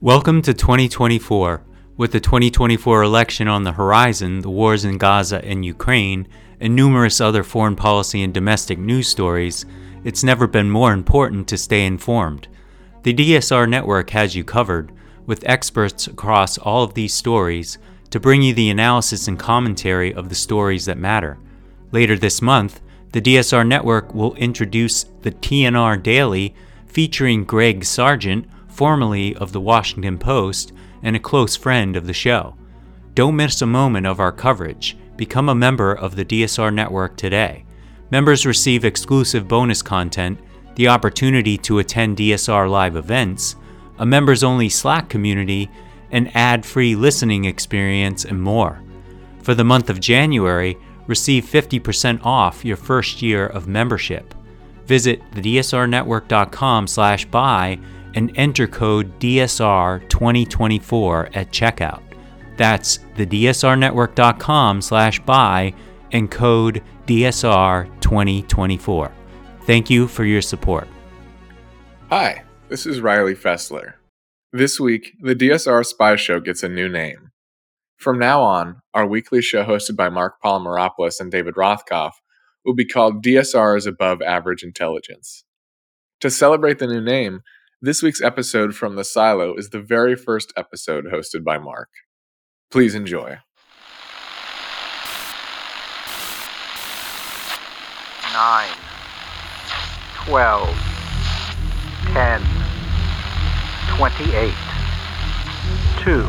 Welcome to 2024. With the 2024 election on the horizon, the wars in Gaza and Ukraine, and numerous other foreign policy and domestic news stories, it's never been more important to stay informed. The DSR network has you covered, with experts across all of these stories, to bring you the analysis and commentary of the stories that matter. Later this month, the DSR network will introduce the TNR Daily featuring Greg Sargent formerly of the Washington Post and a close friend of the show. Don't miss a moment of our coverage. Become a member of the DSR network today. Members receive exclusive bonus content, the opportunity to attend DSR live events, a members only Slack community, an ad free listening experience, and more. For the month of January, receive 50% off your first year of membership. Visit thedsrnetwork.com slash buy and enter code DSR2024 at checkout. That's thedsrnetwork.com slash buy and code DSR2024. Thank you for your support. Hi, this is Riley Fessler. This week, the DSR Spy Show gets a new name. From now on, our weekly show hosted by Marc Polymeropoulos and David Rothkopf will be called DSR's Above Average Intelligence. To celebrate the new name, this week's episode from The Silo is the very first episode hosted by Marc. Please enjoy. Nine, twelve, ten, twenty-eight, two,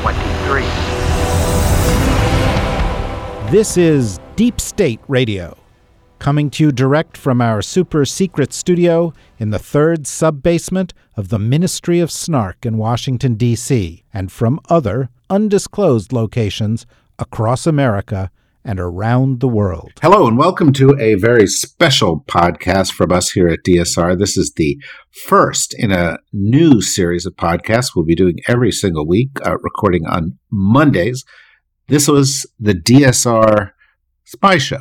twenty-three. This is Deep State Radio coming to you direct from our super secret studio in the third sub basement of the Ministry of Snark in Washington, D.C., and from other undisclosed locations across America and around the world. Hello, and welcome to a very special podcast from us here at DSR. This is the first in a new series of podcasts we'll be doing every single week, uh, recording on Mondays. This was the DSR Spy Show,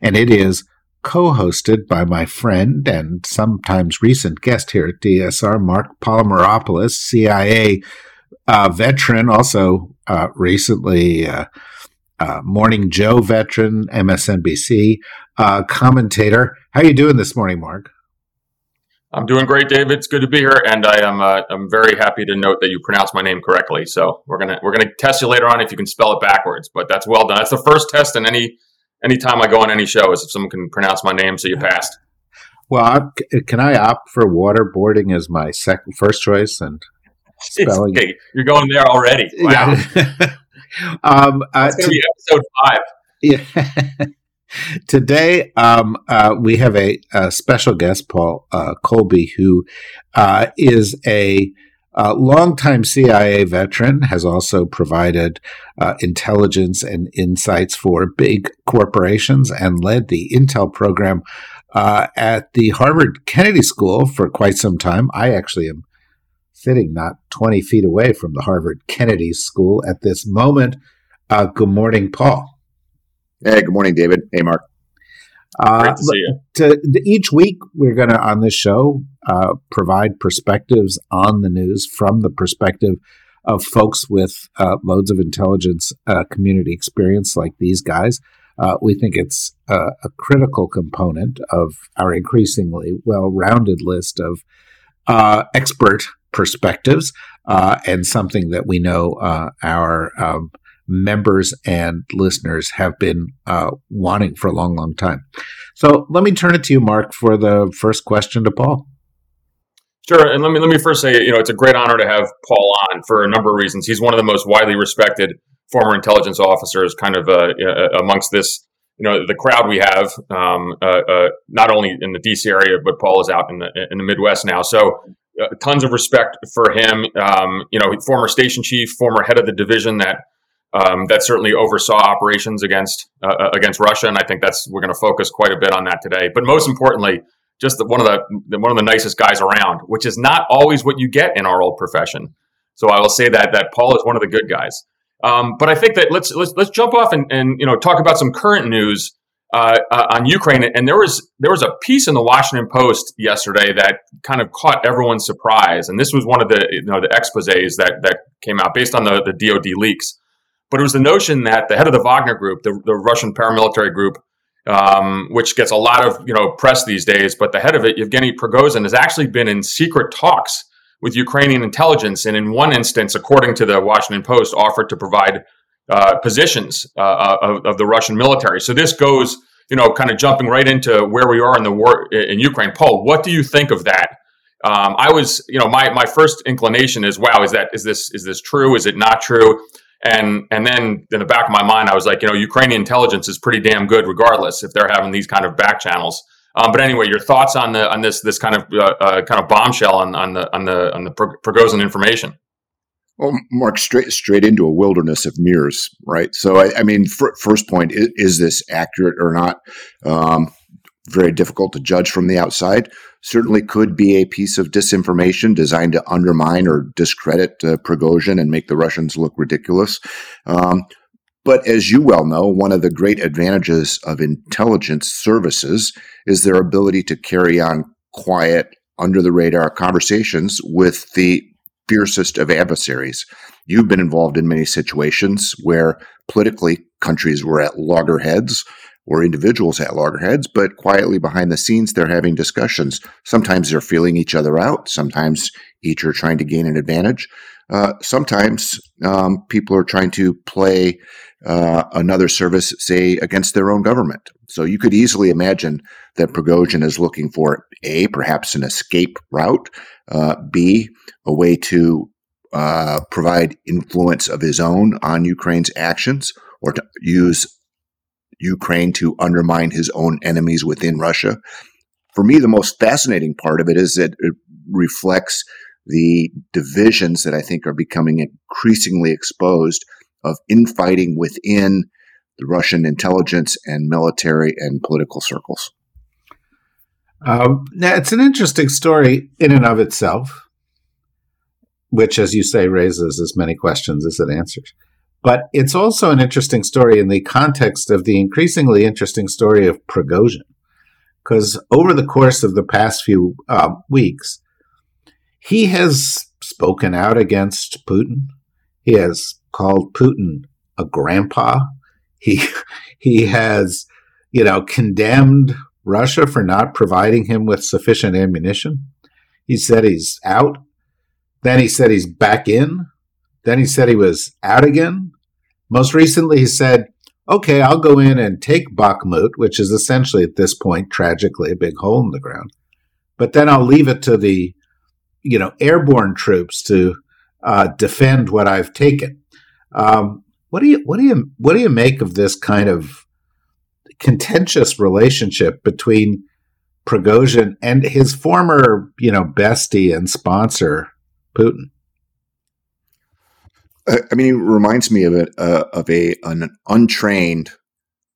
and it is co hosted by my friend and sometimes recent guest here at DSR, Marc Polymeropoulos, CIA uh, veteran, also uh, recently uh, uh Morning Joe veteran, MSNBC uh, commentator. How are you doing this morning, Marc? I'm doing great, David. It's good to be here, and I am uh, I'm very happy to note that you pronounced my name correctly. So we're gonna we're gonna test you later on if you can spell it backwards. But that's well done. That's the first test in any anytime I go on any show is if someone can pronounce my name, so you passed. Well, can I opt for waterboarding as my second first choice and spelling? Okay, you're going there already. Wow. Yeah. um, uh, to, be episode five. Yeah. Today, um, uh, we have a, a, special guest, Paul uh, Kolbe, who uh, is a uh, longtime CIA veteran has also provided uh, intelligence and insights for big corporations and led the Intel program uh, at the Harvard Kennedy School for quite some time. I actually am sitting not 20 feet away from the Harvard Kennedy School at this moment. Uh, good morning, Paul. Hey, good morning, David. Hey, Marc. Uh, Great to see you. To, each week, we're going to, on this show, uh, provide perspectives on the news from the perspective of folks with uh, loads of intelligence uh, community experience like these guys. Uh, we think it's a critical component of our increasingly well rounded list of uh, expert perspectives and something that we know our um, members and listeners have been uh, wanting for a long, long time. So let me turn it to you, Marc, for the first question to Paul. Sure, and let me let me first say, you know, it's a great honor to have Paul on for a number of reasons. He's one of the most widely respected former intelligence officers, kind of uh, uh amongst this, you know, the crowd we have, um, uh, uh not only in the DC area, but Paul is out in the in the Midwest now. So, uh, tons of respect for him. Um, you know, former station chief, former head of the division that um, that certainly oversaw operations against uh, uh against Russia, and I think that's we're going to focus quite a bit on that today. But most importantly, just the, one of the one of the nicest guys around, which is not always what you get in our old profession. So I will say that that Paul is one of the good guys. Um, but I think that let's let's let's jump off and, and you know talk about some current news uh, uh, on Ukraine, and there was there was a piece in the Washington Post yesterday that kind of caught everyone's surprise, and this was one of the you know the exposés that that came out based on the the DoD leaks. But it was the notion that the head of the Wagner Group, the, the Russian paramilitary group, um, which gets a lot of you know press these days, but the head of it, Yevgeny Prigozhin, has actually been in secret talks with Ukrainian intelligence, and in one instance, according to the Washington Post, offered to provide uh, positions uh, uh, of, of, the Russian military. So this goes, you know, kind of jumping right into where we are in the war in Ukraine. Paul, what do you think of that? Um, I was, you know, my my first inclination is, wow, is that is this is this true? Is it not true? And and then in the back of my mind, I was like, you know, Ukrainian intelligence is pretty damn good, regardless if they're having these kind of back channels. Um, but anyway, your thoughts on the on this this kind of uh, uh, kind of bombshell on, on the on the on the Prigozhin information? Well, Marc, straight straight into a wilderness of mirrors, right? So, I, I mean, f- first point is, is, this accurate or not? Um, very difficult to judge from the outside. Certainly, could be a piece of disinformation designed to undermine or discredit uh, Prigozhin and make the Russians look ridiculous. Um, but as you well know, one of the great advantages of intelligence services is their ability to carry on quiet, under the radar conversations with the fiercest of adversaries. You've been involved in many situations where politically countries were at loggerheads or individuals at loggerheads, but quietly behind the scenes, they're having discussions. Sometimes they're feeling each other out. Sometimes each are trying to gain an advantage. Uh, sometimes um, people are trying to play uh, another service, say, against their own government. So you could easily imagine that Prigozhin is looking for A, perhaps an escape route, uh, B, a way to uh, provide influence of his own on Ukraine's actions or to use Ukraine to undermine his own enemies within Russia. For me, the most fascinating part of it is that it reflects the divisions that I think are becoming increasingly exposed of infighting within the Russian intelligence and military and political circles. Um, now, it's an interesting story in and of itself, which, as you say, raises as many questions as it answers. But it's also an interesting story in the context of the increasingly interesting story of Prigozhin. Because over the course of the past few uh, weeks, he has spoken out against Putin. He has called Putin a grandpa. He he has, you know, condemned Russia for not providing him with sufficient ammunition. He said he's out. Then he said he's back in. Then he said he was out again. Most recently, he said, okay, I'll go in and take Bakhmut, which is essentially at this point, tragically, a big hole in the ground. But then I'll leave it to the, you know, airborne troops to uh, defend what I've taken. Um, what do you what do you what do you make of this kind of contentious relationship between Prigozhin and his former, you know, bestie and sponsor, Putin. I mean, it reminds me of it uh, of a an untrained,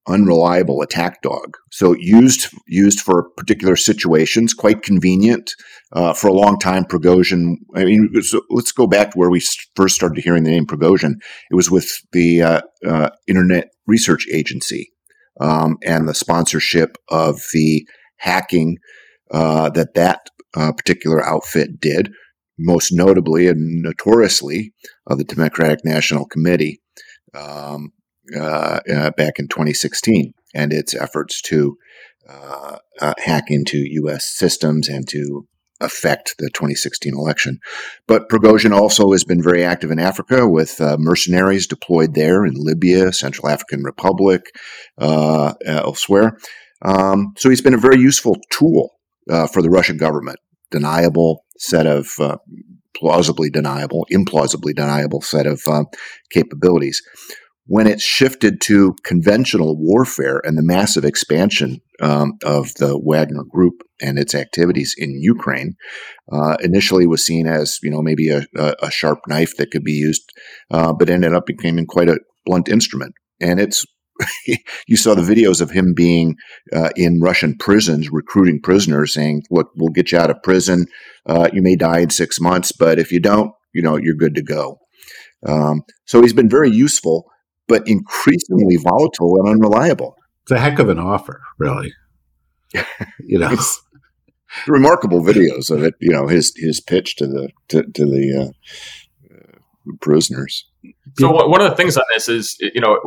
unreliable attack dog. So used used for particular situations, quite convenient. Uh, for a long time, Prigozhin. I mean, so let's go back to where we first started hearing the name Prigozhin. It was with the uh, uh Internet Research Agency, um, and the sponsorship of the hacking uh, that that uh, particular outfit did, most notably and notoriously of uh, the Democratic National Committee um, uh, uh, back in 2016 and its efforts to uh, hack into U.S. systems and to affect the 2016 election. But Prigozhin also has been very active in Africa with uh, mercenaries deployed there in Libya, Central African Republic, uh, elsewhere. Um, so he's been a very useful tool uh, for the Russian government. Deniable set of uh, plausibly deniable, implausibly deniable set of uh, capabilities when it shifted to conventional warfare and the massive expansion um, of the Wagner Group and its activities in Ukraine, uh, initially was seen as you know maybe a, a sharp knife that could be used, uh, but ended up becoming quite a blunt instrument. And it's you saw the videos of him being uh, in Russian prisons, recruiting prisoners, saying, "Look, we'll get you out of prison. Uh, you may die in six months, but if you don't, you know, you're good to go." Um, so he's been very useful but increasingly volatile and unreliable. It's a heck of an offer, really. you know, It's remarkable videos of it. You know his his pitch to the to, to the uh, uh, prisoners. So one of the things on this is, you know,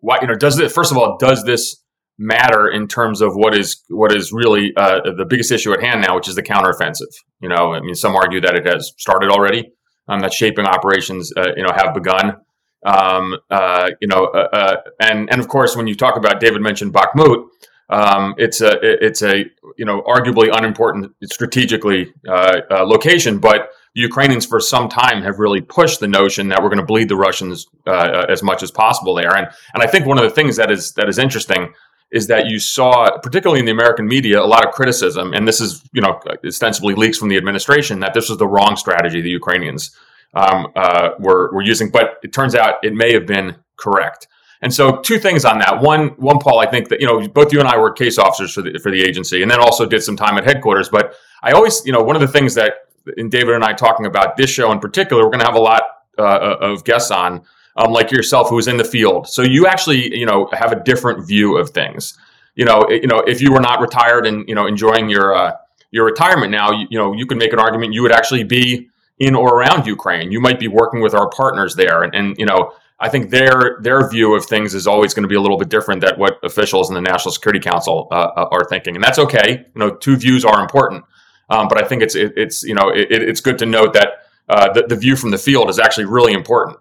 why you know does it first of all does this matter in terms of what is what is really uh, the biggest issue at hand now, which is the counteroffensive. You know, I mean, some argue that it has started already, um, that shaping operations, uh, you know, have begun. Um, uh, you know, uh, uh, and and of course, when you talk about David mentioned Bakhmut, um, it's a it's a you know arguably unimportant strategically uh, location, but Ukrainians for some time have really pushed the notion that we're going to bleed the Russians uh, as much as possible there, and and I think one of the things that is that is interesting is that you saw, particularly in the American media, a lot of criticism, and this is you know ostensibly leaks from the administration that this was the wrong strategy the Ukrainians um, uh, were were using, but it turns out it may have been correct. And so, two things on that. One, one, Paul, I think that you know both you and I were case officers for the for the agency, and then also did some time at headquarters. But I always, you know, one of the things that in David and I talking about this show in particular, we're going to have a lot uh, of guests on, um, like yourself, who's in the field. So you actually, you know, have a different view of things. You know, you know, if you were not retired and you know enjoying your uh, your retirement now, you, you know, you could make an argument you would actually be in or around Ukraine. You might be working with our partners there, and, and you know I think their their view of things is always going to be a little bit different than what officials in the National Security Council uh, uh, are thinking, and that's okay. You know, two views are important, um, but I think it's it, it's you know it, it's good to note that uh, the, the view from the field is actually really important.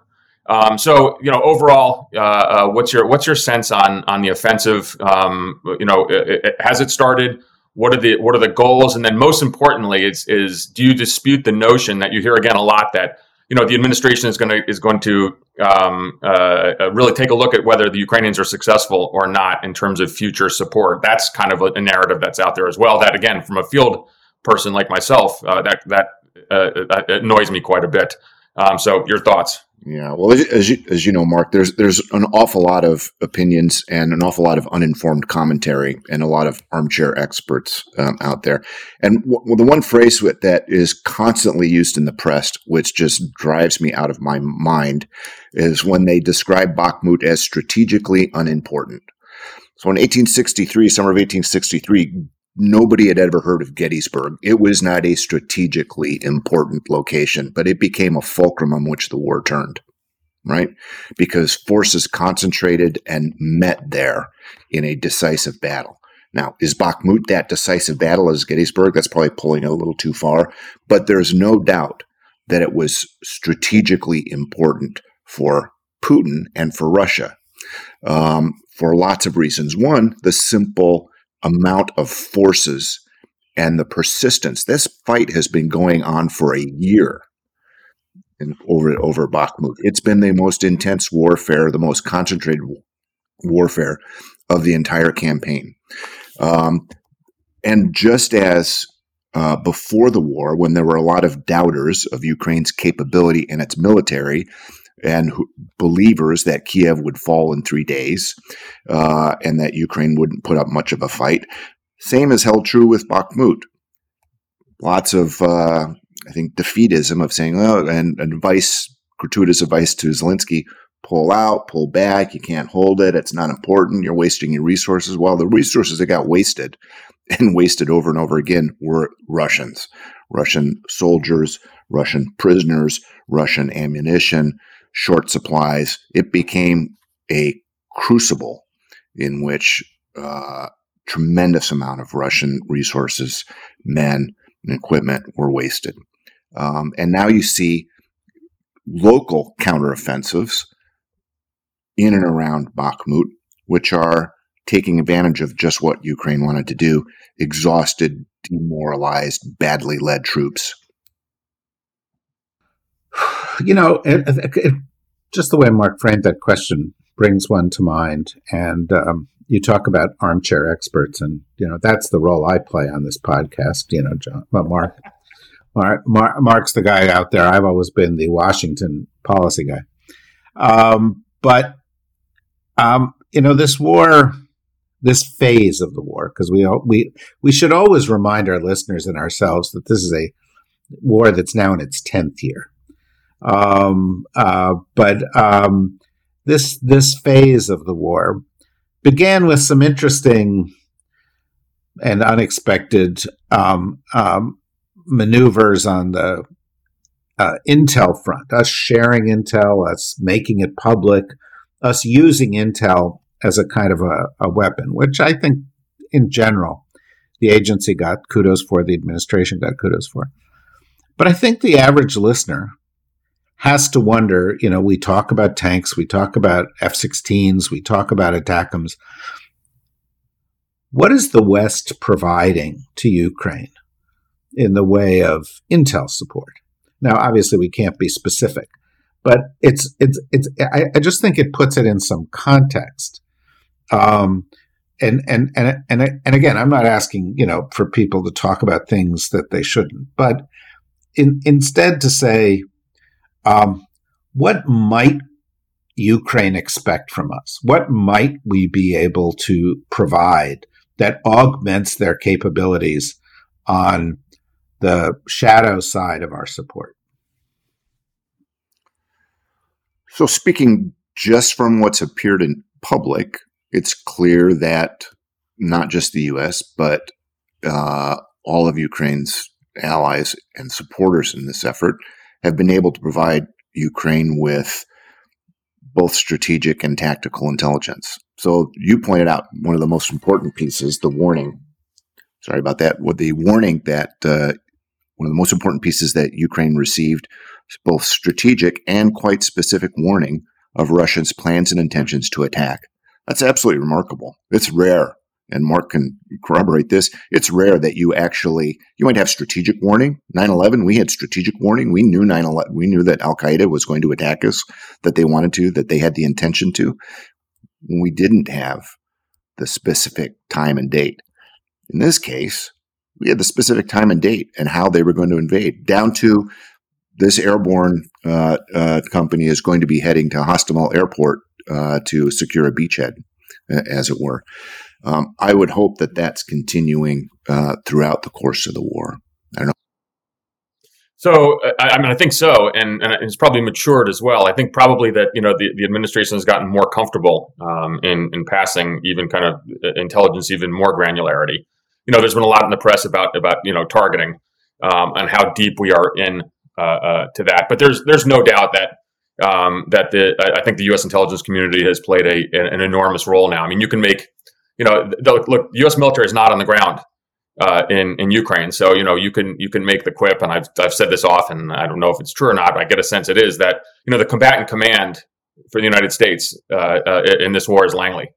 Um, so you know, overall, uh, uh, what's your what's your sense on on the offensive? Um, you know, it, it, has it started? What are the what are the goals? And then most importantly, is is do you dispute the notion that you hear again a lot that you know the administration is going to is going to um, uh, uh, really take a look at whether the Ukrainians are successful or not in terms of future support. That's kind of a, a narrative that's out there as well. That again, from a field person like myself, uh, that that uh, annoys me quite a bit. Um, so, your thoughts? Yeah, well, as you, as you know, Marc, there's there's an awful lot of opinions and an awful lot of uninformed commentary and a lot of armchair experts um, out there. And w- the one phrase that is constantly used in the press, which just drives me out of my mind, is when they describe Bakhmut as strategically unimportant. So in 1863, summer of 1863, nobody had ever heard of Gettysburg. It was not a strategically important location, but it became a fulcrum on which the war turned, right? Because forces concentrated and met there in a decisive battle. Now, is Bakhmut that decisive battle as Gettysburg? That's probably pulling it a little too far, but there's no doubt that it was strategically important for Putin and for Russia um, for lots of reasons. One, the simple amount of forces and the persistence. This fight has been going on for a year in, over over Bakhmut. It's been the most intense warfare, the most concentrated warfare of the entire campaign. Um, and just as uh, before the war, when there were a lot of doubters of Ukraine's capability and its military, and believers that Kiev would fall in three days uh, and that Ukraine wouldn't put up much of a fight. Same is held true with Bakhmut. Lots of, uh, I think, defeatism of saying, oh, and, advice, gratuitous advice to Zelensky pull out, pull back, you can't hold it, it's not important, you're wasting your resources. Well, the resources that got wasted and wasted over and over again were Russians, Russian soldiers, Russian prisoners, Russian ammunition, short supplies. It became a crucible in which uh, tremendous amount of Russian resources, men, and equipment were wasted. Um, and now you see local counteroffensives in and around Bakhmut, which are taking advantage of just what Ukraine wanted to do exhausted, demoralized, badly led troops you know, it, it, just the way Marc framed that question brings one to mind. And um, you talk about armchair experts, and you know that's the role I play on this podcast. You know, John, well, Marc, Marc, Marc, Marc's the guy out there. I've always been the Washington policy guy. Um, but um, you know, this war, this phase of the war, because we we we should always remind our listeners and ourselves that this is a war that's now in its tenth year. Um, uh, but um, this this phase of the war began with some interesting and unexpected um, um, maneuvers on the uh, intel front, us sharing intel, us making it public, us using intel as a kind of a, a weapon, which I think in general the agency got kudos for, the administration got kudos for. But I think the average listener has to wonder you know, we talk about tanks, we talk about F 16s, we talk about ATACMS. What is the West providing to Ukraine in the way of intel support? Now, obviously, we can't be specific, but it's it's it's. I, I just think it puts it in some context. Um, and and and and and again, I'm not asking you know for people to talk about things that they shouldn't, but in, instead to say, um, what might Ukraine expect from us? What might we be able to provide that augments their capabilities on the shadow side of our support? So, speaking just from what's appeared in public, it's clear that not just the U.S., but uh, all of Ukraine's allies and supporters in this effort have been able to provide Ukraine with both strategic and tactical intelligence. So you pointed out one of the most important pieces, the warning. Sorry about that. With the warning that uh, one of the most important pieces that Ukraine received, both strategic and quite specific warning of Russia's plans and intentions to attack. That's absolutely remarkable. It's rare. And Marc can corroborate this. It's rare that you actually, you might have strategic warning. 9-11, we had strategic warning. We knew 9-11, we knew that Al Qaeda was going to attack us, that they wanted to, that they had the intention to. We didn't have the specific time and date. In this case, we had the specific time and date and how they were going to invade, down to this airborne uh, uh, company is going to be heading to Hostomel Airport uh, to secure a beachhead, as it were. Um, I would hope that that's continuing uh, throughout the course of the war. I don't know. So, I, I mean, I think so, and, and, it's probably matured as well. I think probably that you know the, the administration has gotten more comfortable um, in in passing even kind of uh, intelligence, even more granularity. You know, there's been a lot in the press about about you know targeting um, and how deep we are in uh, uh, to that, but there's there's no doubt that um, that the I think the U.S. intelligence community has played a an enormous role now. I mean, you can make you know the, look, U.S. military is not on the ground uh, in in Ukraine, so you know you can you can make the quip, and I've I've said this often. I don't know if it's true or not, but I get a sense it is that you know the combatant command for the United States uh, uh, in this war is Langley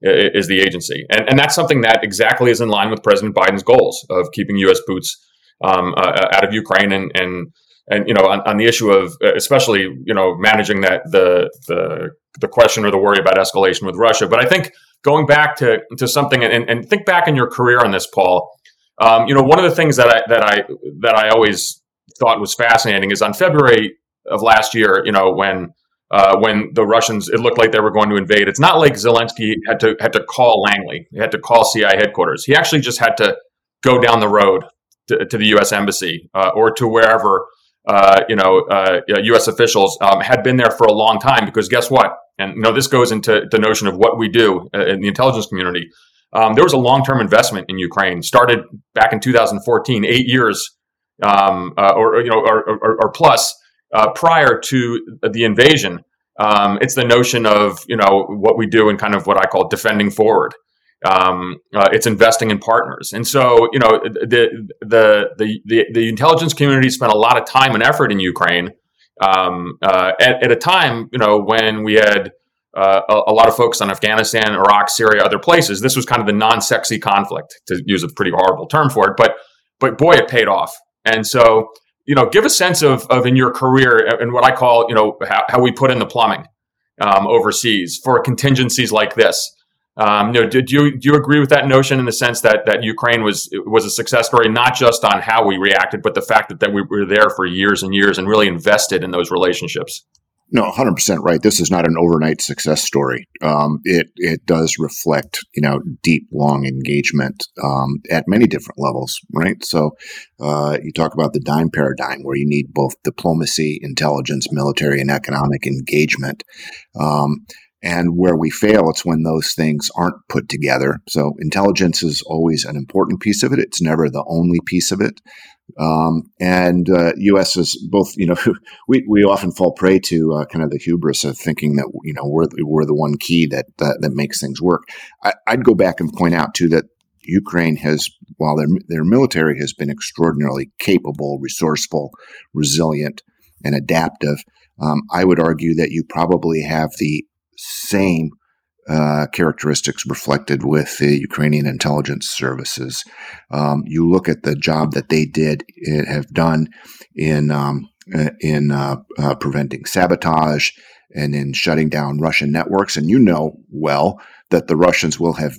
is the agency, and and that's something that exactly is in line with President Biden's goals of keeping U.S. boots um, uh, out of Ukraine and and and you know on, on, the issue of uh, especially you know managing that the the the question or the worry about escalation with Russia. But I think going back to to something and, and think back in your career on this, Paul. Um, you know, one of the things that I that I that I always thought was fascinating is on February of last year. You know, when uh, when the Russians it looked like they were going to invade. It's not like Zelensky had to had to call Langley. He had to call CIA headquarters. He actually just had to go down the road to, to the U.S. embassy uh, or to wherever uh, you know, uh, U.S. officials um, had been there for a long time because guess what? And you know, this goes into the notion of what we do uh, in the intelligence community. Um, there was a long-term investment in Ukraine, started back in 2014, eight years, um, uh, or you know, or, or, or plus uh, prior to the invasion. Um, it's the notion of you know what we do and kind of what I call defending forward um, uh, it's investing in partners. And so, you know, the, the, the, the, the intelligence community spent a lot of time and effort in Ukraine um, uh, at, at, a time, you know, when we had uh, a, a, lot of focus on Afghanistan, Iraq, Syria, other places. This was kind of the non-sexy conflict, to use a pretty horrible term for it. But, but boy, it paid off. And so, you know, give a sense of, of in your career and what I call, you know, how, how we put in the plumbing um, overseas for contingencies like this. Um, you know, did you do you agree with that notion in the sense that that Ukraine was was a success story, not just on how we reacted, but the fact that, that we were there for years and years and really invested in those relationships? No, 100% right. This is not an overnight success story. Um, it it does reflect, you know, deep, long engagement um, at many different levels, right? So, uh, you talk about the dime paradigm, where you need both diplomacy, intelligence, military, and economic engagement. Um, and where we fail, it's when those things aren't put together. So intelligence is always an important piece of it. It's never the only piece of it. Um, and uh, U.S. is both, you know, we, we often fall prey to uh, kind of the hubris of thinking that, you know, we're, we're the one key that, that, that makes things work. I, I'd go back and point out, too, that Ukraine has, while their, their military has been extraordinarily capable, resourceful, resilient, and adaptive, um, I would argue that you probably have the same uh, characteristics reflected with the Ukrainian intelligence services. Um, you look at the job that they did have done in um, eh, in uh, uh, preventing sabotage and in shutting down Russian networks, and you know well that the Russians will have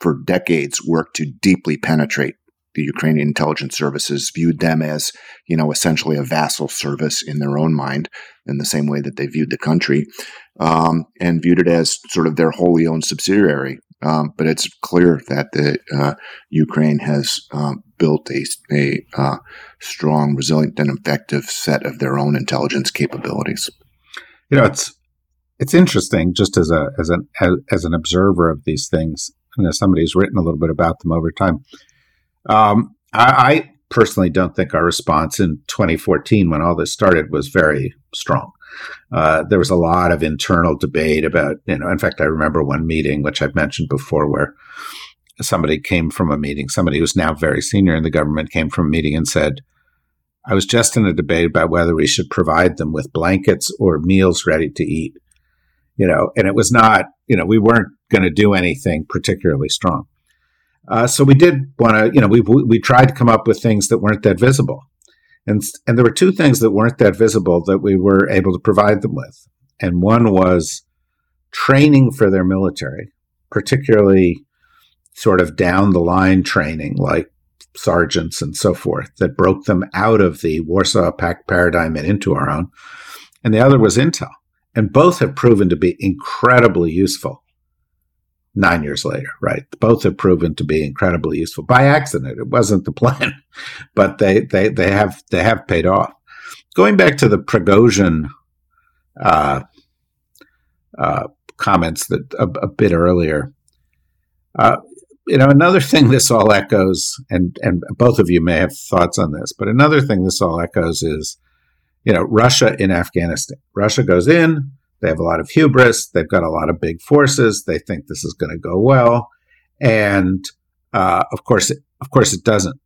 for decades worked to deeply penetrate the Ukrainian intelligence services viewed them as, you know, essentially a vassal service in their own mind, in the same way that they viewed the country, um, and viewed it as sort of their wholly owned subsidiary. Um, but it's clear that the uh, Ukraine has um, built a, a uh, strong, resilient, and effective set of their own intelligence capabilities. You know, it's it's interesting just as a as an as, as an observer of these things, and as somebody who's written a little bit about them over time. Um, I, I, personally don't think our response in 2014, when all this started, was very strong. Uh, there was a lot of internal debate about, you know, in fact, I remember one meeting, which I've mentioned before, where somebody came from a meeting, somebody who's now very senior in the government came from a meeting and said, I was just in a debate about whether we should provide them with blankets or meals ready to eat. You know, and it was not, you know, we weren't going to do anything particularly strong. Uh, so we did want to, you know, we we tried to come up with things that weren't that visible, and and there were two things that weren't that visible that we were able to provide them with, and one was training for their military, particularly sort of down the line training, like sergeants and so forth, that broke them out of the Warsaw Pact paradigm and into our own, and the other was intel, and both have proven to be incredibly useful nine years later, right? Both have proven to be incredibly useful by accident. It wasn't the plan, but they they they have they have paid off. Going back to the Prigozhin uh, uh, comments that a, a bit earlier, uh, you know, another thing this all echoes, and and both of you may have thoughts on this, but another thing this all echoes is, you know, Russia in Afghanistan. Russia goes in, they have a lot of hubris. They've got a lot of big forces. They think this is going to go well, and uh, of course, it, of course, it doesn't.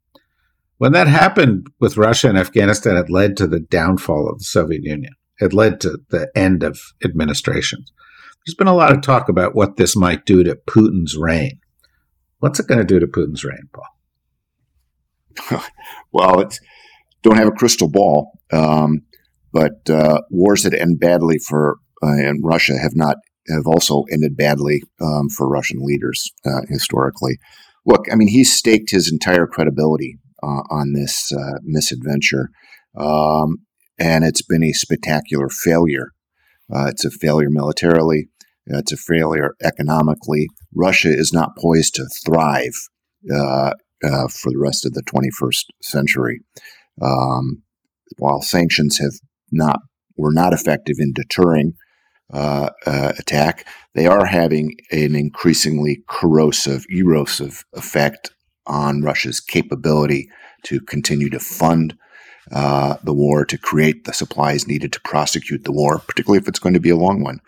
When that happened with Russia and Afghanistan, it led to the downfall of the Soviet Union. It led to the end of administrations. There's been a lot of talk about what this might do to Putin's reign. What's it going to do to Putin's reign, Paul? well, it's don't have a crystal ball, um, but uh, wars that end badly for and Russia have not have also ended badly um, for Russian leaders uh, historically. Look, I mean, he's staked his entire credibility uh, on this uh, misadventure, um, and it's been a spectacular failure. Uh, it's a failure militarily. It's a failure economically. Russia is not poised to thrive uh, for the rest of the 21st century. Um, while sanctions have not were not effective in deterring uh, uh, attack, they are having an increasingly corrosive, erosive effect on Russia's capability to continue to fund uh, the war, to create the supplies needed to prosecute the war, particularly if it's going to be a long one.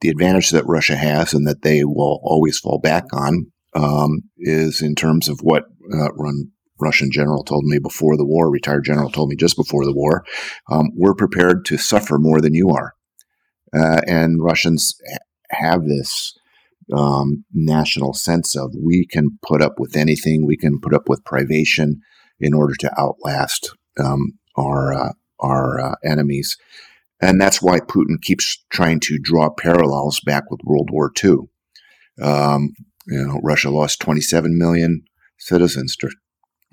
The advantage that Russia has and that they will always fall back on um, is in terms of what uh, run Russian general told me before the war, retired general told me just before the war, um, we're prepared to suffer more than you are. Uh, and Russians have this um, national sense of we can put up with anything, we can put up with privation in order to outlast um, our uh, our uh, enemies, and that's why Putin keeps trying to draw parallels back with World War II. Um, you know, Russia lost 27 million citizens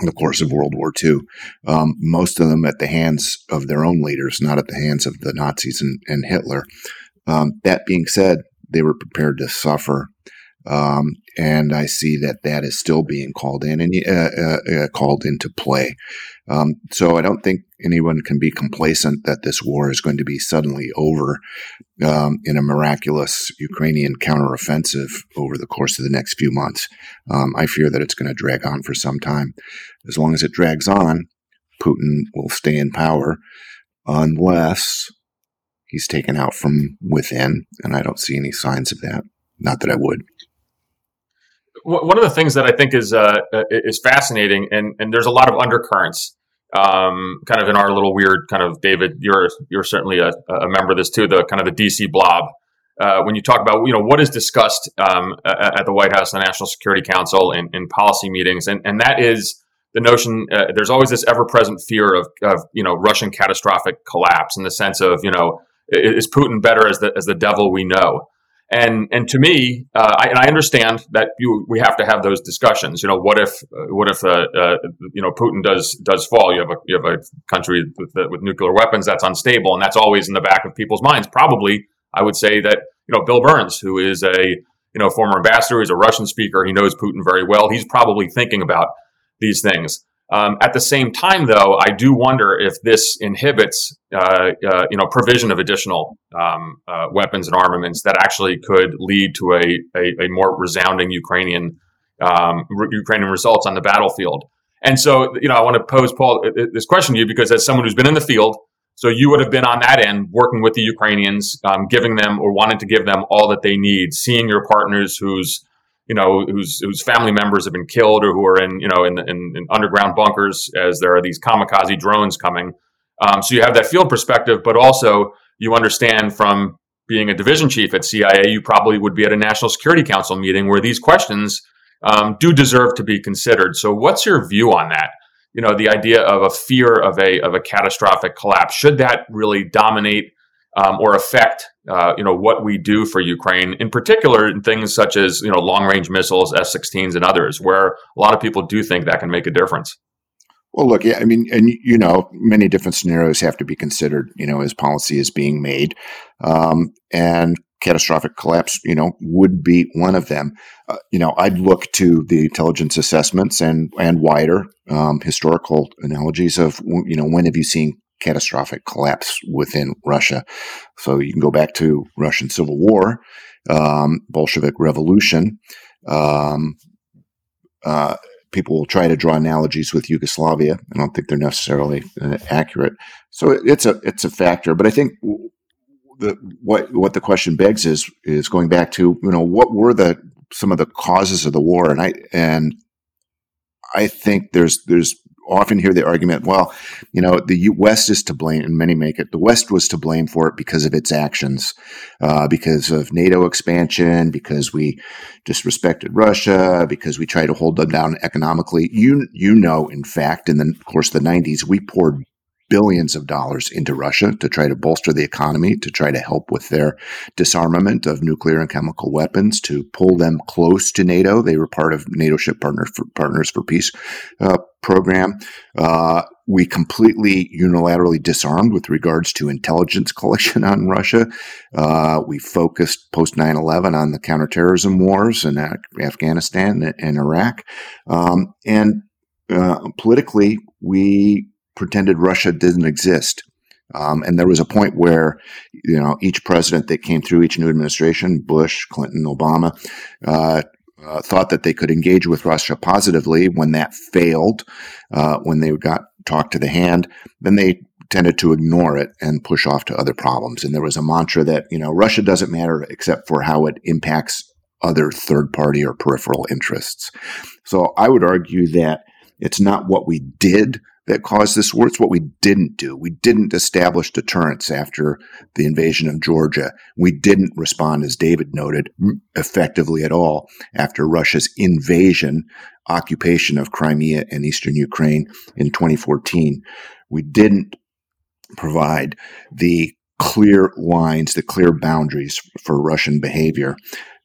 in the course of World War II, um, most of them at the hands of their own leaders, not at the hands of the Nazis and, and Hitler. Um, that being said, they were prepared to suffer Um, and I see that that is still being called in and uh, uh, uh, called into play. Um, so I don't think anyone can be complacent that this war is going to be suddenly over um, in a miraculous Ukrainian counteroffensive over the course of the next few months. Um, I fear that it's going to drag on for some time. As long as it drags on, Putin will stay in power unless he's taken out from within, and I don't see any signs of that. Not that I would one of the things that I think is uh, is fascinating, and and there's a lot of undercurrents, um, kind of in our little weird kind of David. You're you're certainly a, a member of this too, the kind of the DC blob. Uh, when you talk about you know what is discussed um, at the White House the National Security Council in, in policy meetings, and and that is the notion. Uh, there's always this ever-present fear of, of you know Russian catastrophic collapse in the sense of you know is Putin better as the as the devil we know? And and to me, uh, I, and I understand that you we have to have those discussions. You know, what if uh, what if uh, uh, you know Putin does does fall? You have a you have a country with with nuclear weapons that's unstable, and that's always in the back of people's minds. Probably, I would say that you know Bill Burns, who is a you know former ambassador, he's a Russian speaker, he knows Putin very well. He's probably thinking about these things. Um, at the same time, though, I do wonder if this inhibits, uh, uh, you know, provision of additional um, uh, weapons and armaments that actually could lead to a, a, a more resounding Ukrainian um, Ukrainian results on the battlefield. And so, you know, I want to pose Paul this question to you because as someone who's been in the field, so you would have been on that end working with the Ukrainians, um, giving them or wanting to give them all that they need, seeing your partners whose you know, whose whose family members have been killed or who are in, you know, in, in, in underground bunkers as there are these kamikaze drones coming. Um, so you have that field perspective, but also you understand from being a division chief at CIA, you probably would be at a National Security Council meeting where these questions um, do deserve to be considered. So, what's your view on that? You know, the idea of a fear of a of a catastrophic collapse should that really dominate um, or affect uh, you know what we do for Ukraine, in particular in things such as you know long range missiles, F-16s, and others, where a lot of people do think that can make a difference. Well, look, yeah, I mean, and you know, many different scenarios have to be considered, you know, as policy is being made, um, and catastrophic collapse, you know, would be one of them. Uh, you know, I'd look to the intelligence assessments and and wider um, historical analogies of, you know, when have you seen catastrophic collapse within Russia. So you can go back to Russian Civil War, um, Bolshevik Revolution. Um, uh, people will try to draw analogies with Yugoslavia. I don't think they're necessarily uh, accurate. So it's a it's a factor, but I think the what what the question begs is is going back to you know what were the some of the causes of the war, and I and I think there's there's often hear the argument, well, you know, the West is to blame, and many make it. The West was to blame for it because of its actions, uh, because of NATO expansion, because we disrespected Russia, because we tried to hold them down economically. You, you know, in fact, in the course of the 90s, we poured billions of dollars into Russia to try to bolster the economy, to try to help with their disarmament of nuclear and chemical weapons, to pull them close to NATO. They were part of NATO ship partner for, Partners for Peace uh, program. Uh, we completely unilaterally disarmed with regards to intelligence collection on Russia. Uh, we focused post 9 11 on the counterterrorism wars in Afghanistan and Iraq. Um, and uh, politically, we pretended Russia didn't exist. Um, and there was a point where, you know, each president that came through each new administration, Bush, Clinton, Obama, uh, uh, thought that they could engage with Russia positively. When that failed, uh, when they got talked to the hand, then they tended to ignore it and push off to other problems. And there was a mantra that, you know, Russia doesn't matter except for how it impacts other third party or peripheral interests. So I would argue that it's not what we did that caused this war. It's what we didn't do. We didn't establish deterrence after the invasion of Georgia. We didn't respond, as David noted, effectively at all after Russia's invasion, occupation of Crimea and eastern Ukraine in 2014. We didn't provide the clear lines, the clear boundaries for Russian behavior.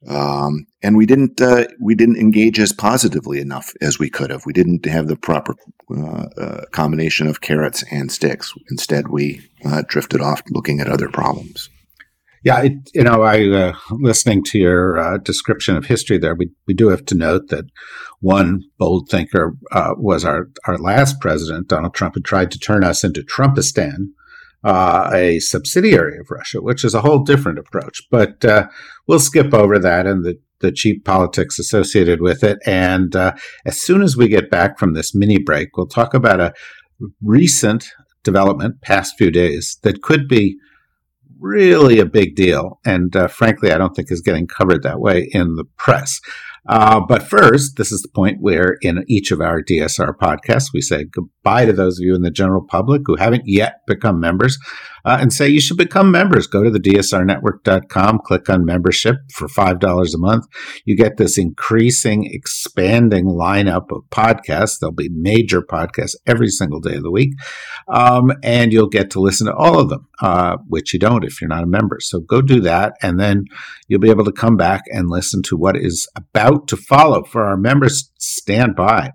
Um, and we didn't uh, we didn't engage as positively enough as we could have. We didn't have the proper uh, uh, combination of carrots and sticks. Instead, we uh, drifted off looking at other problems. Yeah, it, you know, I uh, listening to your uh, description of history there. We we do have to note that one bold thinker was our our last president, Donald Trump, who tried to turn us into Trumpistan, uh, a subsidiary of Russia, which is a whole different approach. But uh, we'll skip over that and the the cheap politics associated with it. And uh, as soon as we get back from this mini break, we'll talk about a recent development, past few days, that could be really a big deal. And uh, frankly, I don't think is getting covered that way in the press. Uh, but first, this is the point where in each of our DSR podcasts, we say goodbye to those of you in the general public who haven't yet become members uh, and say you should become members. Go to the DSRnetwork.com, click on membership for $5 a month. You get this increasing, expanding lineup of podcasts. There'll be major podcasts every single day of the week. Um, and you'll get to listen to all of them, uh, which you don't if you're not a member. So go do that. And then you'll be able to come back and listen to what is about to follow. For our members, stand by.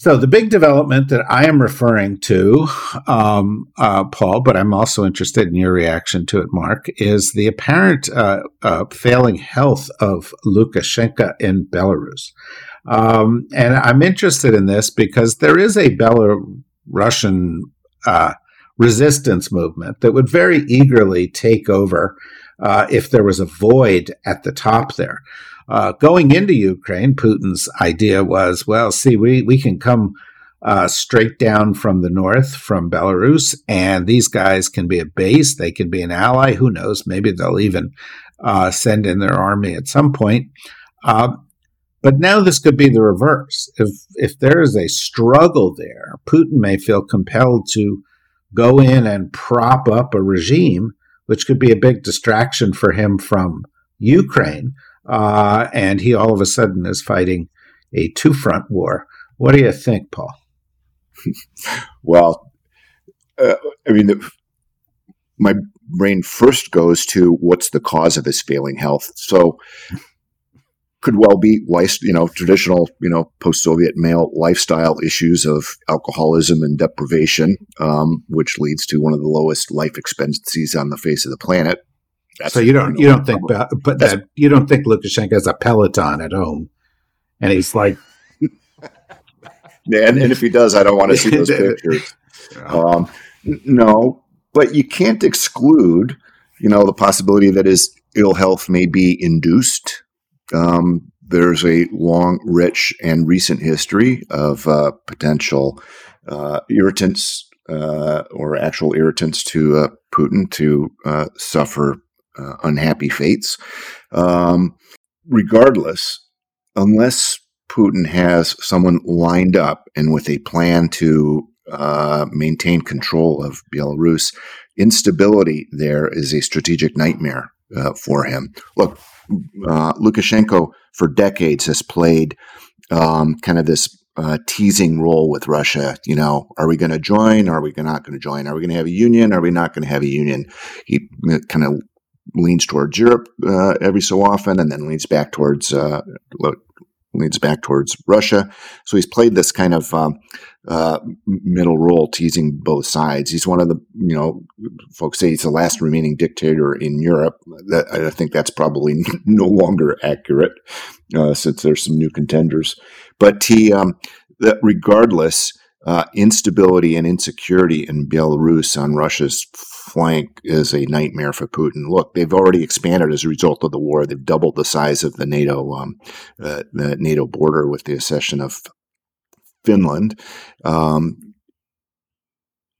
So the big development that I am referring to, um, uh, Paul, but I'm also interested in your reaction to it, Marc, is the apparent uh, uh, failing health of Lukashenko in Belarus. Um, and I'm interested in this because there is a Belarusian uh, resistance movement that would very eagerly take over uh, if there was a void at the top there. Uh, going into Ukraine, Putin's idea was, well, see, we, we can come uh, straight down from the north, from Belarus, and these guys can be a base. They can be an ally. Who knows? Maybe they'll even uh, send in their army at some point. Uh, but now this could be the reverse. If if there is a struggle there, Putin may feel compelled to go in and prop up a regime, which could be a big distraction for him from Ukraine uh, and he all of a sudden is fighting a two front war. What do you think, Paul? well, uh, I mean, the, my brain first goes to what's the cause of his failing health. So, could well be you know traditional you know post-Soviet male lifestyle issues of alcoholism and deprivation, um, which leads to one of the lowest life expectancies on the face of the planet. That's so you don't you don't think but that you don't think Lukashenko has a Peloton at home, and he's like, and, and, if he does, I don't want to see those pictures. Um, no, but you can't exclude, you know, the possibility that his ill health may be induced. Um, there's a long, rich, and recent history of uh, potential uh, irritants uh, or actual irritants to uh, Putin to uh, suffer uh, unhappy fates. Um, regardless, unless Putin has someone lined up and with a plan to uh, maintain control of Belarus, instability there is a strategic nightmare uh, for him. Look, uh, Lukashenko for decades has played um, kind of this uh, teasing role with Russia. You know, are we going to join? Are we not going to join? Are we going to have a union? Are we not going to have a union? He uh, kind of leans towards Europe uh, every so often, and then leans back towards uh, leans back towards Russia. So he's played this kind of um, uh, middle role, teasing both sides. He's one of the you know folks say he's the last remaining dictator in Europe. That, I think that's probably no longer accurate uh, since there's some new contenders. But he um, regardless. Uh, instability and insecurity in Belarus on Russia's flank is a nightmare for Putin. Look, they've already expanded as a result of the war. They've doubled the size of the NATO um, uh, the NATO border with the accession of Finland. Um,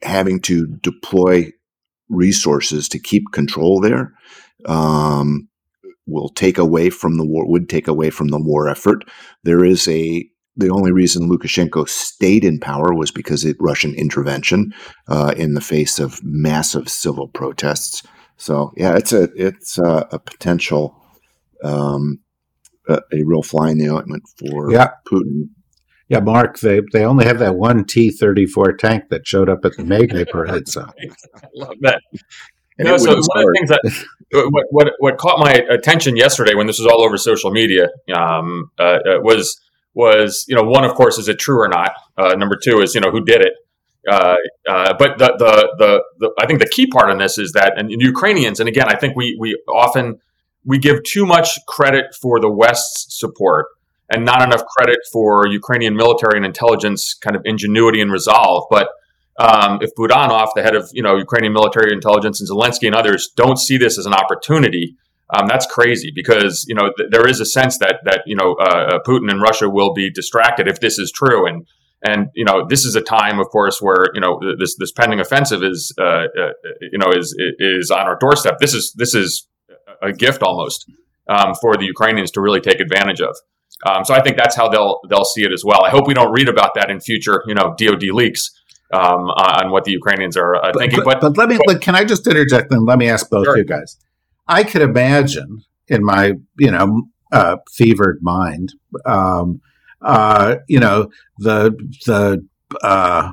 having to deploy resources to keep control there um, will take away from the war. Would take away from the war effort. There is a the only reason Lukashenko stayed in power was because of Russian intervention uh, in the face of massive civil protests. So yeah, it's a it's a, a potential um, a, a, real fly in the ointment for yeah. Putin. Yeah, Marc, they they only have that one T thirty four tank that showed up at the May Day parade. So I love that. And no, so one start. of the things that what, what, what caught my attention yesterday when this was all over social media um, uh, uh was was you know one of course is it true or not uh, number two is you know who did it Uh, uh, but the, the, the the I think the key part in this is that and Ukrainians, and again, I think we we often we give too much credit for the West's support and not enough credit for Ukrainian military and intelligence kind of ingenuity and resolve. But um, if Budanov, the head of you know Ukrainian military intelligence, and Zelensky and others don't see this as an opportunity, um, that's crazy because you know th- there is a sense that that you know uh, Putin and Russia will be distracted if this is true and and you know, this is a time, of course, where you know this this pending offensive is uh, uh, you know is is on our doorstep. This is this is a gift almost um, for the Ukrainians to really take advantage of. Um, so I think that's how they'll they'll see it as well. I hope we don't read about that in future, you know, DoD leaks um, on what the Ukrainians are uh, thinking. But, but, but let me. But, can I just interject and let me ask both sure. you guys? I could imagine in my you know uh, fevered mind um, uh, you know, the the uh,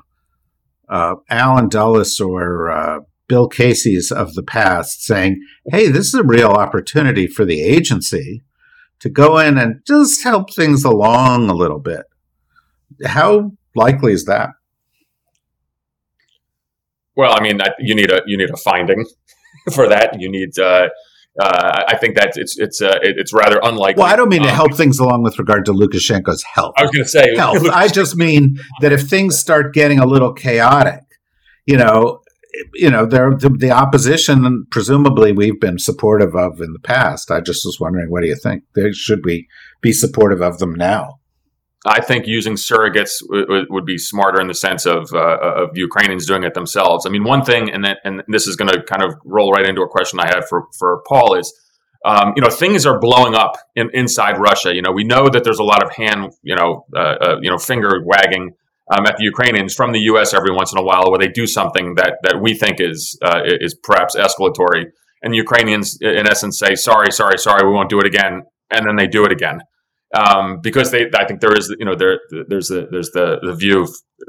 uh, Allen Dulles or uh, Bill Casey's of the past saying, "Hey, this is a real opportunity for the agency to go in and just help things along a little bit." How likely is that? Well, I mean, you need a you need a finding for that. You need uh, uh, I think that it's it's uh, it's rather unlikely. Well, I don't mean to um, help things along with regard to Lukashenko's health. I was going to say health. I just mean that if things start getting a little chaotic, you know, you know, the, the opposition, presumably we've been supportive of in the past. I just was wondering, what do you think? should we be supportive of them now? I think using surrogates w- would be smarter in the sense of uh, of Ukrainians doing it themselves. I mean, one thing, and that, and this is going to kind of roll right into a question I had for for Paul is, um, you know, things are blowing up in, inside Russia. You know, we know that there's a lot of hand, you know, uh, uh, you know, finger wagging um, at the Ukrainians from the U.S. every once in a while, where they do something that that we think is uh, is perhaps escalatory, and the Ukrainians, in essence, say, "Sorry, sorry, sorry, we won't do it again," and then they do it again um, because they, I think there is, you know, there, there's the, there's the, the view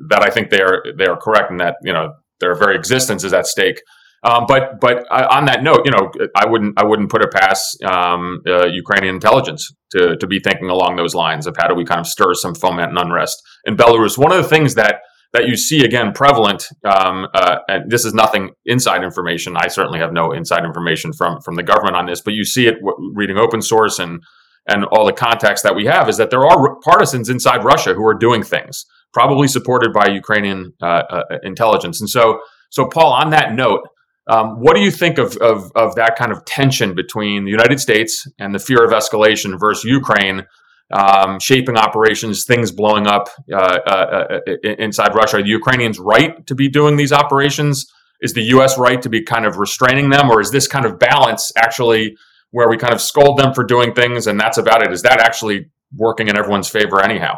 that I think they are, they are correct in that, you know, their very existence is at stake. Um, but, but uh, on that note, you know, I wouldn't, I wouldn't put it past um, uh, Ukrainian intelligence to, to be thinking along those lines of how do we kind of stir some foment and unrest in Belarus. One of the things that that you see again prevalent, um, uh, and this is nothing inside information. I certainly have no inside information from from the government on this, but you see it w- reading open source and and all the contacts that we have is that there are partisans inside Russia who are doing things, probably supported by Ukrainian uh, uh, intelligence. And so, so Paul, on that note, um, what do you think of, of, of that kind of tension between the United States and the fear of escalation versus Ukraine? Um, shaping operations, things blowing up uh, uh, uh inside Russia. Are the Ukrainians right to be doing these operations? Is the U.S. right to be kind of restraining them, or is this kind of balance actually where we kind of scold them for doing things and that's about it. Is that actually working in everyone's favor anyhow?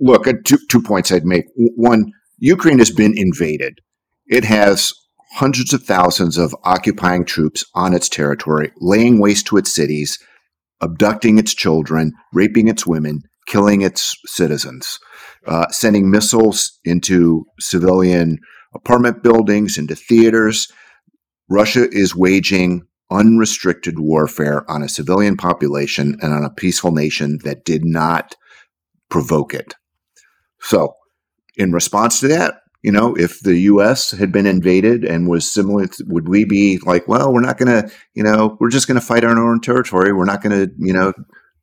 Look, two, two points I'd make. One, Ukraine has been invaded. It has hundreds of thousands of occupying troops on its territory, laying waste to its cities, abducting its children, raping its women, killing its citizens, uh, sending missiles into civilian apartment buildings, into theaters. Russia is waging unrestricted warfare on a civilian population and on a peaceful nation that did not provoke it. So, in response to that, you know, if the U.S. had been invaded and was similar, would we be like, well, we're not going to, you know, we're just going to fight our own territory. We're not going to, you know,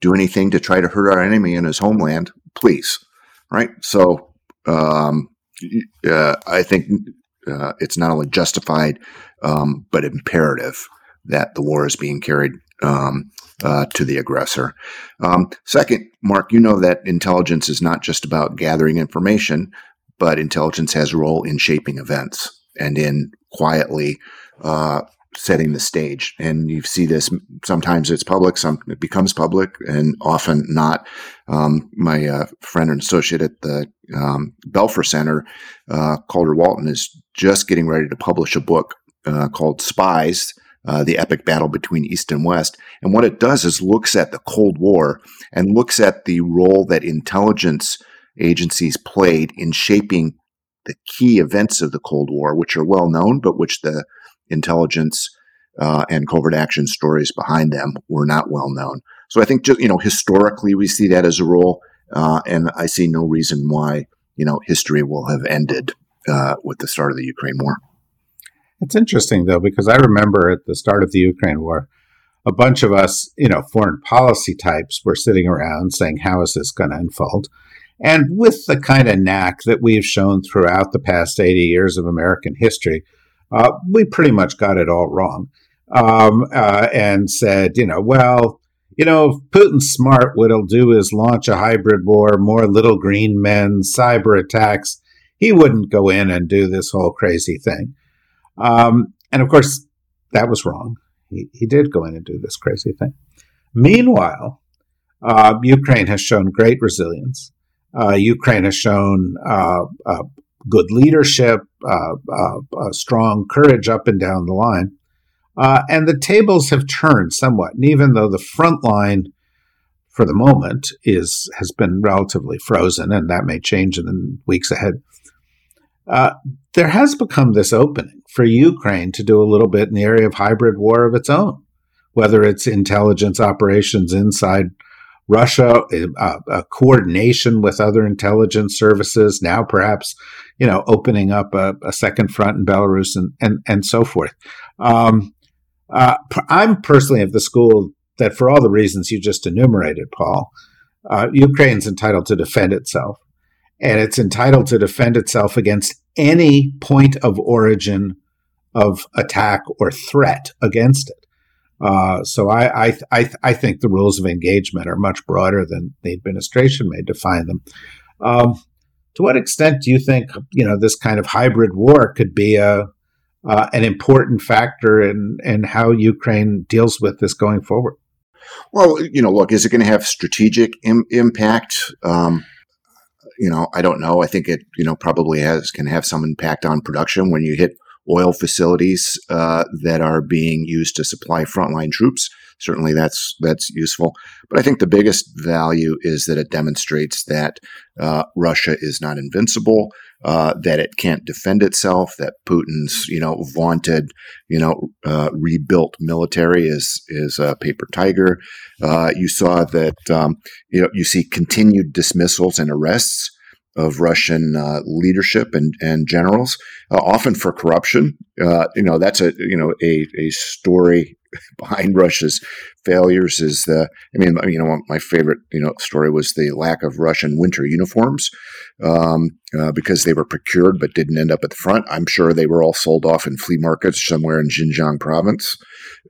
do anything to try to hurt our enemy in his homeland. Please, right? So, um, uh, I think uh, it's not only justified um, but imperative that the war is being carried um, uh, to the aggressor. Um, second, Marc, you know that intelligence is not just about gathering information, but intelligence has a role in shaping events and in quietly uh, setting the stage. And you see this sometimes it's public, some it becomes public, and often not. Um, my uh, friend and associate at the um, Belfer Center, uh, Calder Walton, is just getting ready to publish a book uh, called Spies uh, the epic battle between East and West. And what it does is looks at the Cold War and looks at the role that intelligence agencies played in shaping the key events of the Cold War, which are well known, but which the intelligence uh, and covert action stories behind them were not well known. So I think just you know historically we see that as a role, uh, and I see no reason why you know, history will have ended uh, with the start of the Ukraine war. It's interesting though because I remember at the start of the Ukraine war, a bunch of us, you know, foreign policy types were sitting around saying, "How is this going to unfold?" And with the kind of knack that we've shown throughout the past 80 years of American history, uh, we pretty much got it all wrong um, uh, and said, you know, well, you know, if Putin's smart, what he'll do is launch a hybrid war, more little green men, cyber attacks. He wouldn't go in and do this whole crazy thing. Um, and of course, that was wrong. He, he did go in and do this crazy thing. Meanwhile, uh, Ukraine has shown great resilience. Uh, Ukraine has shown uh, uh good leadership, uh, uh, strong courage up and down the line. And the tables have turned somewhat. And even though the front line for the moment is has been relatively frozen, and that may change in the weeks ahead, there has become this opening for Ukraine to do a little bit in the area of hybrid war of its own, whether it's intelligence operations inside Russia, uh, coordination with other intelligence services, now perhaps, you know, opening up a, a second front in Belarus and, and, and so forth. Um, uh, I'm personally of the school that, for all the reasons you just enumerated, Paul, uh, Ukraine's entitled to defend itself, and it's entitled to defend itself against any point of origin of attack or threat against it. Uh, so I, I, I, I, think the rules of engagement are much broader than the administration may define them. Um, to what extent do you think you know this kind of hybrid war could be a uh, an important factor in in how Ukraine deals with this going forward? Well, you know, look, is it going to have strategic Im- impact? Um, you know, I don't know. I think it, you know, probably has can have some impact on production when you hit oil facilities uh, that are being used to supply frontline troops. Certainly, that's that's useful. But I think the biggest value is that it demonstrates that uh, Russia is not invincible uh, that it can't defend itself, that Putin's, you know, vaunted, you know, uh, rebuilt military is is a paper tiger. Uh, you saw that, um, you know, you see continued dismissals and arrests of Russian uh, leadership and, and generals, uh, often for corruption. Uh, you know, that's a you know a, a story behind Russia's failures is the. I mean, you know, my favorite you know story was the lack of Russian winter uniforms um, uh, because they were procured but didn't end up at the front. I'm sure they were all sold off in flea markets somewhere in Xinjiang province.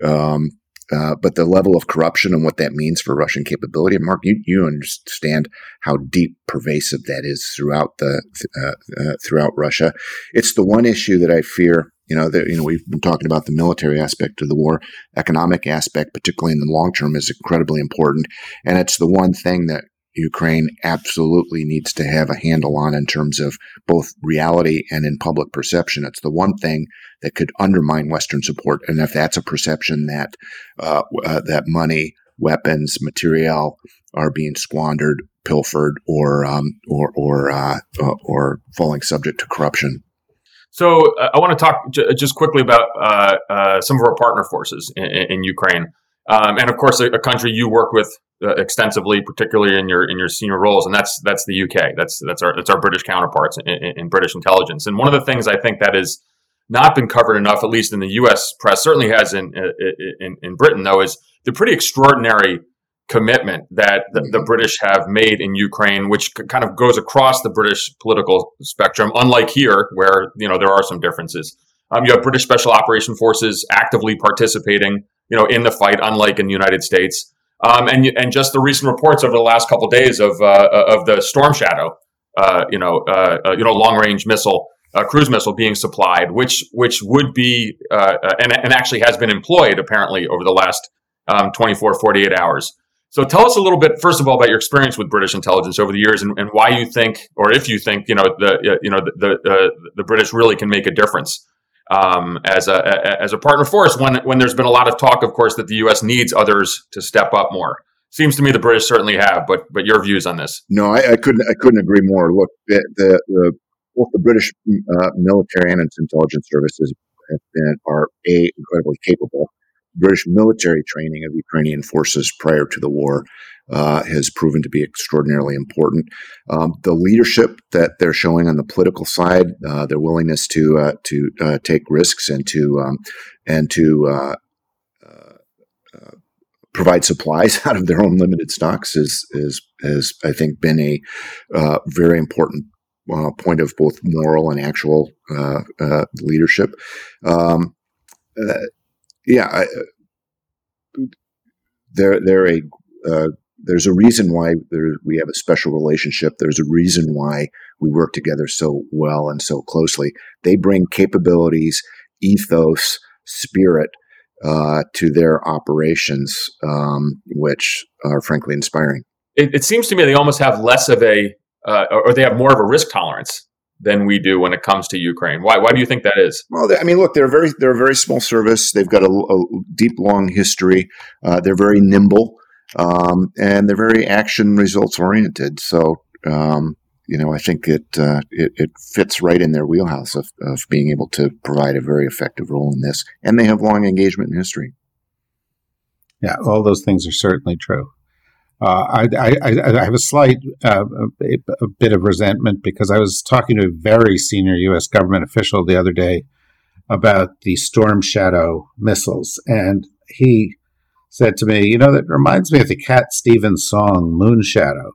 Um, uh, but the level of corruption and what that means for Russian capability, Marc, you, you understand how deep pervasive that is throughout the uh, uh, throughout Russia. It's the one issue that I fear. You know, that you know we've been talking about the military aspect of the war, economic aspect, particularly in the long term, is incredibly important, and it's the one thing that Ukraine absolutely needs to have a handle on in terms of both reality and in public perception. It's the one thing that could undermine Western support, and if that's a perception that uh, uh, that money, weapons, material are being squandered, pilfered, or um, or or uh, uh or falling subject to corruption. So uh, I want to talk j- just quickly about uh, some of our partner forces in, in Ukraine. Um, and of course, a, a, country you work with uh, extensively, particularly in your in your senior roles, and that's that's the UK. That's that's our that's our British counterparts in, in, in, British intelligence. And one of the things I think that has not been covered enough, at least in the U.S. press, certainly has in in, in Britain, though, is the pretty extraordinary commitment that the, the, British have made in Ukraine, which kind of goes across the British political spectrum. Unlike here, where you know there are some differences. Um, you have British Special Operation Forces actively participating you know, in the fight, unlike in the United States. Um, and and just the recent reports over the last couple of days of uh, of the Storm Shadow, uh, you know, uh, uh you know, long range missile, uh, cruise missile being supplied, which which would be uh, and and actually has been employed apparently over the last um, 24, 48 hours. So tell us a little bit, first of all, about your experience with British intelligence over the years, and, and why you think, or if you think, you know, the you know the the, the British really can make a difference um, as a as a partner for us when when there's been a lot of talk, of course, that the U.S. needs others to step up more. Seems to me the British certainly have, but but your views on this? No, I, I couldn't I couldn't agree more. Look, the, the, the both the British uh, military and its intelligence services have been are a incredibly capable, British military training of Ukrainian forces prior to the war uh, has proven to be extraordinarily important. Um, the leadership that they're showing on the political side, uh, their willingness to uh, to uh, take risks and to um, and to uh, uh, provide supplies out of their own limited stocks is is has I think been a very important point of both moral and actual leadership. Um, yeah, I, they're they're a uh, there's a reason why there, we have a special relationship. There's a reason why we work together so well and so closely. They bring capabilities, ethos, spirit uh, to their operations, um, which are frankly inspiring. It, it, seems to me they almost have less of a, uh, or they have more of a risk tolerance than we do when it comes to Ukraine. Why? Why do you think that is? Well, I mean, look, they're very they're a very small service. They've got a, a deep, long history. Uh, they're very nimble, um, and they're very action results oriented. So, um, you know, I think it, uh, it, it fits right in their wheelhouse of, of being able to provide a very effective role in this, and they have long engagement in history. Yeah, all those things are certainly true. Uh, I, I, I, have a slight uh, a, a, bit of resentment because I was talking to a very senior U.S. government official the other day about the Storm Shadow missiles, and he said to me, "You know, that reminds me of the Cat Stevens song Moon Shadow,"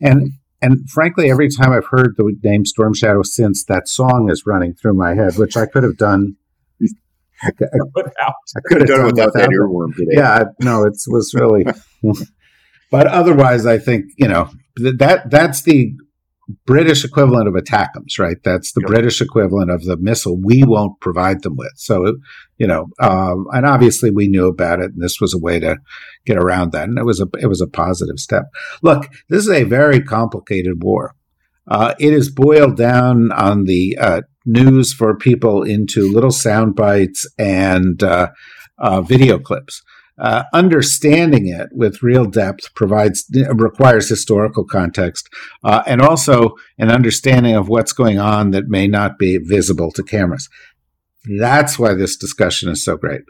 and and frankly, every time I've heard the name Storm Shadow since, that song is running through my head, which I could have done. I, I, I could have done, done without, without that earworm today. Yeah, no, it was really. But otherwise, I think you know that that's the British equivalent of ATACMS, right? That's the yep. British equivalent of the missile we won't provide them with. So, you know, um, and obviously we knew about it, and this was a way to get around that, and it was a it was a positive step. Look, this is a very complicated war. Uh, it is boiled down on the uh, news for people into little sound bites and uh, uh video clips. Uh, understanding it with real depth provides requires historical context uh, and also an understanding of what's going on that may not be visible to cameras. That's why this discussion is so great.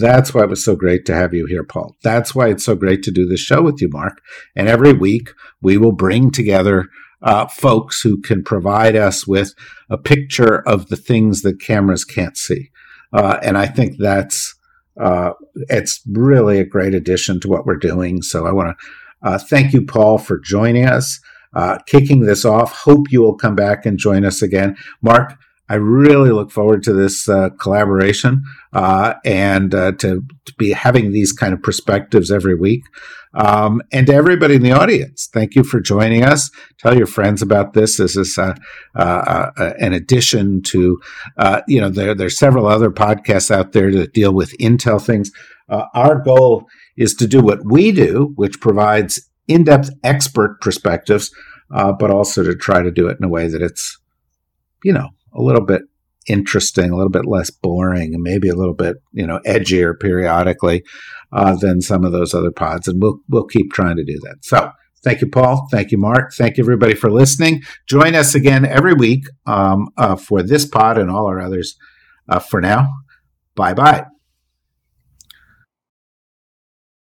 That's why it was so great to have you here, Paul. That's why it's so great to do this show with you, Mark. And every week we will bring together uh, folks who can provide us with a picture of the things that cameras can't see. Uh, and I think that's uh, it's really a great addition to what we're doing. So I want to uh, thank you, Paul, for joining us, uh, kicking this off. Hope you will come back and join us again. Marc, I really look forward to this uh, collaboration uh, and uh, to, to, be having these kind of perspectives every week. Um, and to everybody in the audience, thank you for joining us. Tell your friends about this. This is uh, uh, uh, an addition to, you know, there, there's several other podcasts out there that deal with Intel things. our goal is to do what we do, which provides in-depth expert perspectives, but also to try to do it in a way that it's, you know, a little bit interesting, a little bit less boring, and maybe a little bit you know edgier periodically uh, than some of those other pods. And we'll we'll keep trying to do that. So. Thank you, Paul. Thank you, Marc. Thank you, everybody, for listening. Join us again every week um, uh, for this pod and all our others. Uh, for now, bye bye.